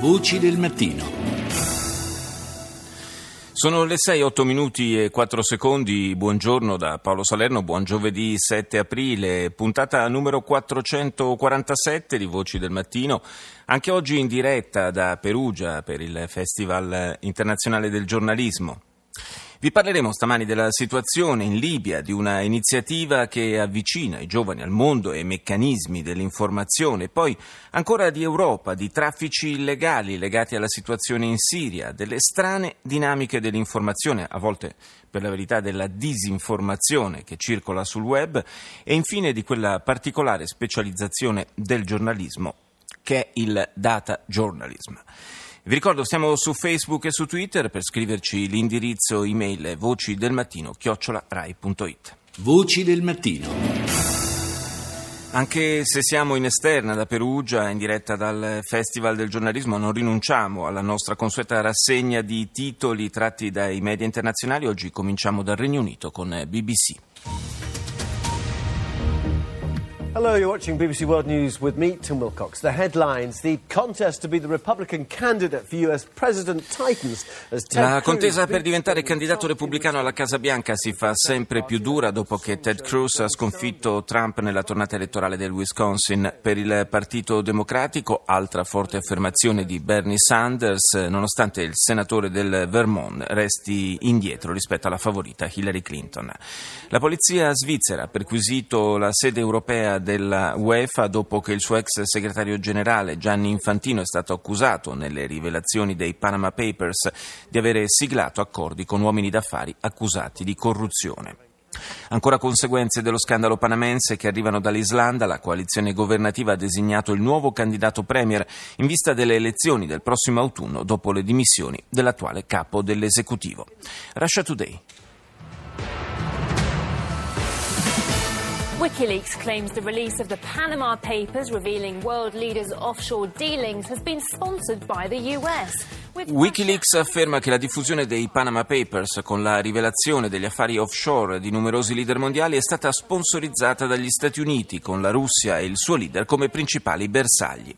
Voci del mattino. Sono le 6, 8 minuti e 4 secondi. Buongiorno da Paolo Salerno, buon giovedì 7 aprile, puntata numero 447 di Voci del Mattino. Anche oggi in diretta da Perugia per il Festival internazionale del giornalismo. Vi parleremo stamani della situazione in Libia, di una iniziativa che avvicina i giovani al mondo e ai meccanismi dell'informazione, poi ancora di Europa, di traffici illegali legati alla situazione in Siria, delle strane dinamiche dell'informazione, a volte per la verità della disinformazione che circola sul web e infine di quella particolare specializzazione del giornalismo che è il data journalism. Vi ricordo, siamo su Facebook e su Twitter per scriverci l'indirizzo email voci del mattino chiocciolarai.it. Voci del mattino. Anche se siamo in esterna da Perugia, in diretta dal Festival del giornalismo, non rinunciamo alla nostra consueta rassegna di titoli tratti dai media internazionali. Oggi cominciamo dal Regno Unito con BBC. Hello, you're watching BBC World News with me, Tim Wilcox. The headlines: The contest to be the Republican candidate for US President tightens as La contesa per diventare candidato repubblicano alla Casa Bianca si fa sempre più dura dopo che Ted Cruz ha sconfitto Trump nella tornata elettorale del Wisconsin. Per il Partito Democratico, altra forte affermazione di Bernie Sanders, nonostante il senatore del Vermont resti indietro rispetto alla favorita Hillary Clinton. La polizia svizzera ha perquisito la sede europea della UEFA dopo che il suo ex segretario generale Gianni Infantino è stato accusato nelle rivelazioni dei Panama Papers di avere siglato accordi con uomini d'affari accusati di corruzione. Ancora conseguenze dello scandalo panamense che arrivano dall'Islanda, la coalizione governativa ha designato il nuovo candidato premier in vista delle elezioni del prossimo autunno dopo le dimissioni dell'attuale capo dell'esecutivo. Russia Today. WikiLeaks claims the release of the Panama Papers revealing world leaders' offshore dealings has been sponsored by the US. Wikileaks afferma che la diffusione dei Panama Papers con la rivelazione degli affari offshore di numerosi leader mondiali è stata sponsorizzata dagli Stati Uniti, con la Russia e il suo leader come principali bersagli.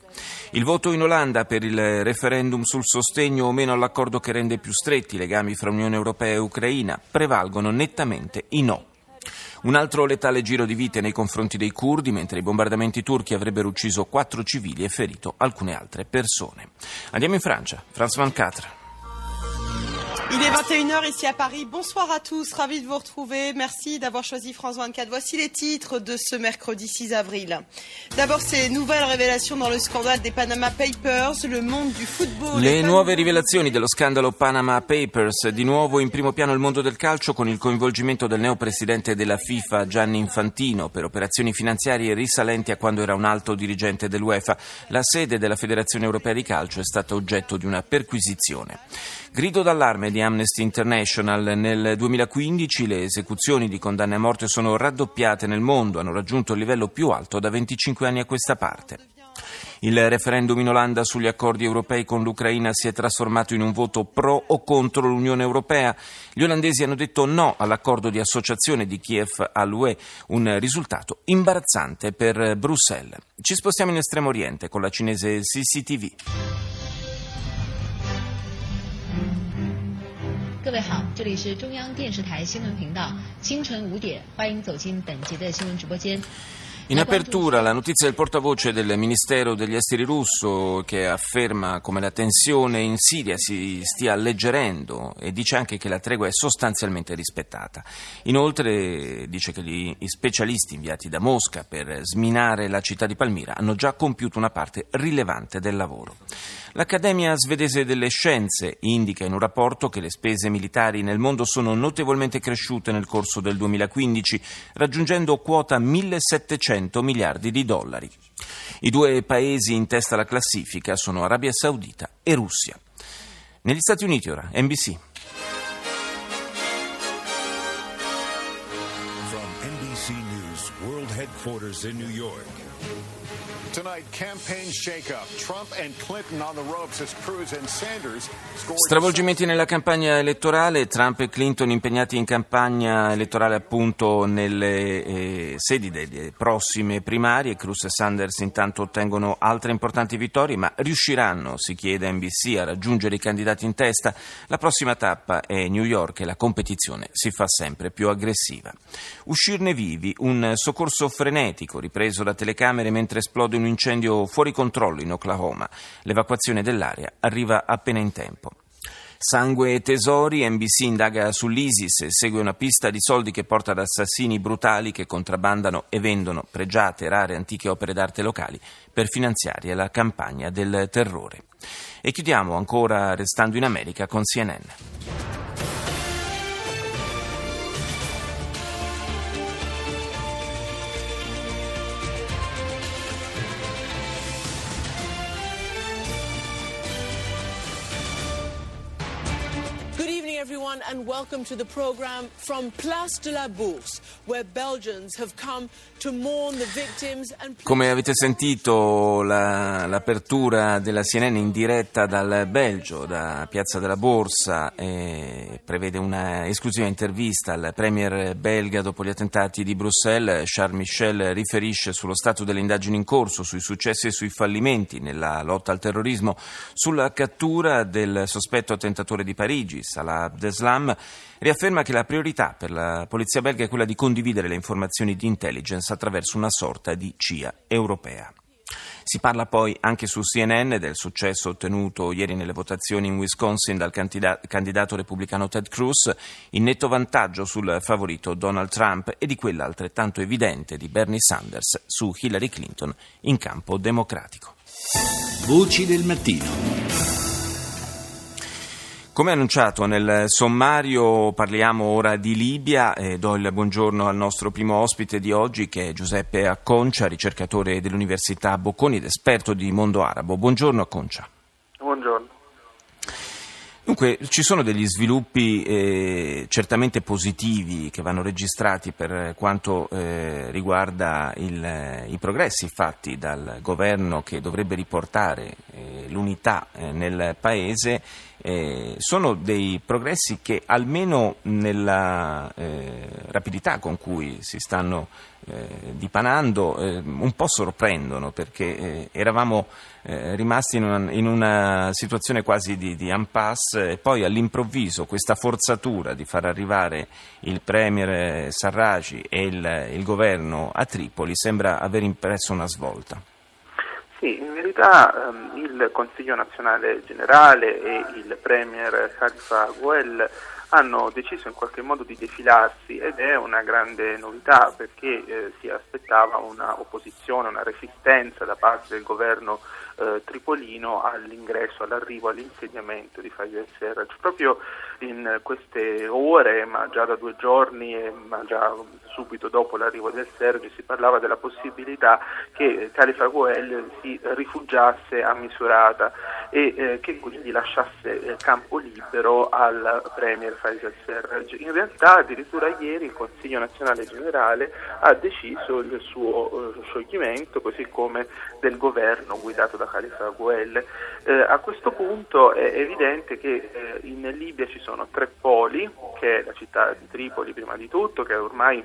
Il voto in Olanda per il referendum sul sostegno o meno all'accordo che rende più stretti i legami fra Unione Europea e Ucraina prevalgono nettamente i no. Un altro letale giro di vite nei confronti dei curdi, mentre i bombardamenti turchi avrebbero ucciso quattro civili e ferito alcune altre persone. Andiamo in Francia. France 24. Il est 21h ici à Paris. Bonsoir à tous, ravi de vous retrouver. Merci d'avoir choisi France 24. Voici les titres de ce mercredi 6 avril. D'abord, ces nouvelles révélations dans le scandale des Panama Papers, le monde du football. Le nuove rivelazioni dello scandalo Panama Papers, di nuovo in primo piano il mondo del calcio con il coinvolgimento del neopresidente della FIFA Gianni Infantino per operazioni finanziarie risalenti a quando era un alto dirigente dell'UEFA. La sede della Federazione Europea di Calcio è stata oggetto di una perquisizione. Grido d'allarme di Amnesty International. Nel 2015 le esecuzioni di condanne a morte sono raddoppiate nel mondo, hanno raggiunto il livello più alto da 25 anni a questa parte. Il referendum in Olanda sugli accordi europei con l'Ucraina si è trasformato in un voto pro o contro l'Unione Europea. Gli olandesi hanno detto no all'accordo di associazione di Kiev all'UE, un risultato imbarazzante per Bruxelles. Ci spostiamo in Estremo Oriente con la cinese CCTV. 位好，这里是中央电视台新闻频道，清晨五点，欢迎走进本节的新闻直播间。 In apertura la notizia del portavoce del Ministero degli Esteri russo che afferma come la tensione in Siria si stia alleggerendo e dice anche che la tregua è sostanzialmente rispettata. Inoltre dice che gli specialisti inviati da Mosca per sminare la città di Palmira hanno già compiuto una parte rilevante del lavoro. L'Accademia svedese delle scienze indica in un rapporto che le spese militari nel mondo sono notevolmente cresciute nel corso del 2015, raggiungendo quota 1700 miliardi di dollari. I due paesi in testa alla classifica sono Arabia Saudita e Russia. Negli Stati Uniti ora, NBC. Headquarters in New York, Tonight, campaign shakeup. Trump and Clinton on the ropes as Cruz and Sanders scored. Stravolgimenti nella campagna elettorale, Trump e Clinton impegnati in campagna elettorale appunto nelle eh, sedi delle prossime primarie, Cruz e Sanders intanto ottengono altre importanti vittorie, ma riusciranno, si chiede a NBC, a raggiungere i candidati in testa? La prossima tappa è New York e la competizione si fa sempre più aggressiva. Uscirne vivi, un soccorso frenetico ripreso da telecamere mentre esplode un incendio fuori controllo in Oklahoma. L'evacuazione dell'area arriva appena in tempo. Sangue e tesori, NBC indaga sull'ISIS e segue una pista di soldi che porta ad assassini brutali che contrabbandano e vendono pregiate, rare, antiche opere d'arte locali per finanziare la campagna del terrore. E chiudiamo ancora restando in America con CNN. Everyone, and welcome to the program from Place de la Bourse, where Belgians have come to mourn the victims and. Come avete sentito la, l'apertura della CNN in diretta dal Belgio, da Piazza della Borsa, eh, prevede una esclusiva intervista al premier belga dopo gli attentati di Bruxelles. Charles Michel riferisce sullo stato delle indagini in corso, sui successi e sui fallimenti nella lotta al terrorismo, sulla cattura del sospetto attentatore di Parigi, Salah Abdeslam, riafferma che la priorità per la polizia belga è quella di condividere le informazioni di intelligence attraverso una sorta di CIA europea. Si parla poi anche su CNN del successo ottenuto ieri nelle votazioni in Wisconsin dal candida- candidato repubblicano Ted Cruz, in netto vantaggio sul favorito Donald Trump e di quella altrettanto evidente di Bernie Sanders su Hillary Clinton in campo democratico. Voci del mattino. Come annunciato nel sommario parliamo ora di Libia e do il buongiorno al nostro primo ospite di oggi che è Giuseppe Acconcia, ricercatore dell'Università Bocconi ed esperto di mondo arabo. Buongiorno Acconcia. Buongiorno. Dunque, ci sono degli sviluppi eh, certamente positivi che vanno registrati per quanto eh, riguarda il, i progressi fatti dal governo che dovrebbe riportare eh, l'unità eh, nel Paese. Eh, sono dei progressi che almeno nella eh, rapidità con cui si stanno dipanando un po' sorprendono perché eravamo rimasti in una, in una, situazione quasi di, di impasse e poi all'improvviso questa forzatura di far arrivare il premier Sarraci e il, il governo a Tripoli sembra aver impresso una svolta. Sì, in verità ehm, il Consiglio nazionale generale e il Premier Khalifa Guel hanno deciso in qualche modo di defilarsi ed è una grande novità perché eh, si aspettava una opposizione, una resistenza da parte del governo eh, tripolino all'ingresso, all'arrivo, all'insediamento di Fayez Serraj. Proprio in queste ore, ma già da due giorni, ma già subito dopo l'arrivo del Sergi, si parlava della possibilità che Khalifa Goel si rifugiasse a Misurata e eh, che quindi lasciasse eh, campo libero al Premier Faisal Serraj. In realtà addirittura ieri il Consiglio nazionale generale ha deciso il suo eh, scioglimento, così come del governo guidato da Khalifa Goel. Eh, a questo punto è evidente che eh, in Libia ci sono tre poli, che è la città di Tripoli prima di tutto, che ormai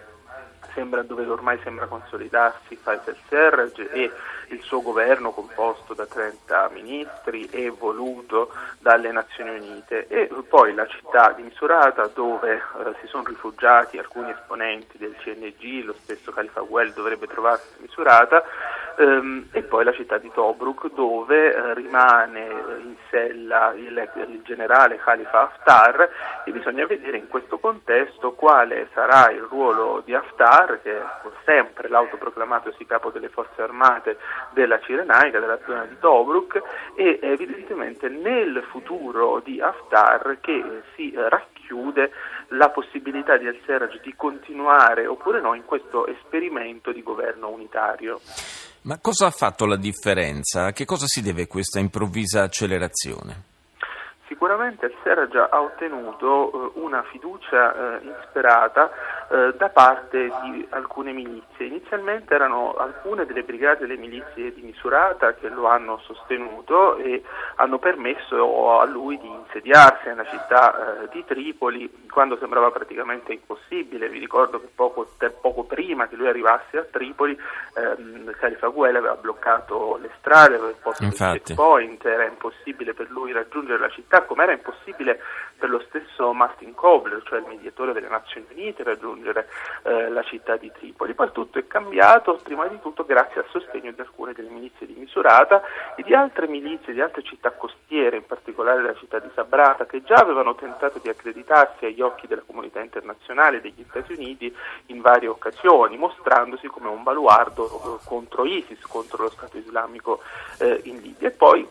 sembra, dove ormai sembra consolidarsi Faisal Serraj e il suo governo composto da 30 ministri e voluto dalle Nazioni Unite. E poi la città di Misurata dove eh, si sono rifugiati alcuni esponenti del CNG, lo stesso Khalifa Well dovrebbe trovarsi a Misurata e poi la città di Tobruk dove eh, rimane in sella il, il generale Khalifa Haftar e bisogna vedere in questo contesto quale sarà il ruolo di Haftar che è sempre l'autoproclamato capo delle forze armate della Cirenaica, della zona di Tobruk e evidentemente nel futuro di Haftar che si racchiude la possibilità di al-Serraj di continuare oppure no in questo esperimento di governo unitario. Ma cosa ha fatto la differenza? A che cosa si deve questa improvvisa accelerazione? Sicuramente Serraj ha ottenuto eh, una fiducia eh, insperata eh, da parte di alcune milizie. Inizialmente erano alcune delle brigate delle milizie di Misurata che lo hanno sostenuto e hanno permesso a lui di insediarsi nella città di Tripoli quando sembrava praticamente impossibile. Vi ricordo che poco, poco prima che lui arrivasse a Tripoli ehm, Khalifa Guel aveva bloccato le strade, aveva posto il checkpoint, era impossibile per lui raggiungere la città come era impossibile per lo stesso Martin Kobler, cioè il mediatore delle Nazioni Unite, raggiungere eh, la città di Tripoli. Poi tutto è cambiato, prima di tutto grazie al sostegno di alcune delle milizie di Misurata e di altre milizie di altre città costiere, in particolare la città di Sabrata, che già avevano tentato di accreditarsi agli occhi della comunità internazionale e degli Stati Uniti in varie occasioni, mostrandosi come un baluardo contro ISIS, contro lo Stato islamico eh, in Libia. E poi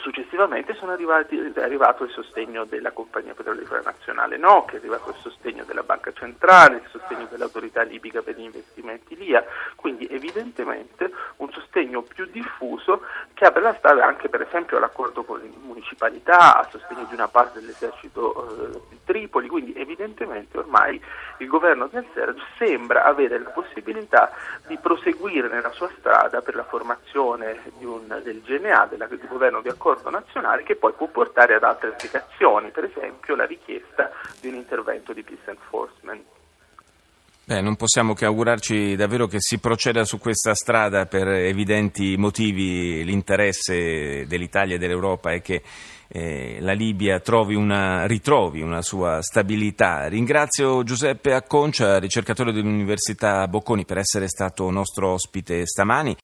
Successivamente arrivati, è arrivato il sostegno della compagnia petrolifera nazionale NOC, è arrivato il sostegno della banca centrale, il sostegno dell'autorità libica per gli investimenti LIA, quindi evidentemente un sostegno più diffuso che apre la strada anche per esempio all'accordo con le municipalità, a sostegno di una parte dell'esercito eh, di Tripoli, quindi evidentemente ormai il governo del Sergio sembra avere la possibilità di proseguire nella sua strada per la formazione un, del GNA, del governo di accordo accordo nazionale che poi può portare ad altre applicazioni, per esempio la richiesta di un intervento di peace enforcement. Beh, non possiamo che augurarci davvero che si proceda su questa strada per evidenti motivi. L'interesse dell'Italia e dell'Europa è che eh, la Libia una, ritrovi una sua stabilità. Ringrazio Giuseppe Acconcia, ricercatore dell'Università Bocconi, per essere stato nostro ospite stamani.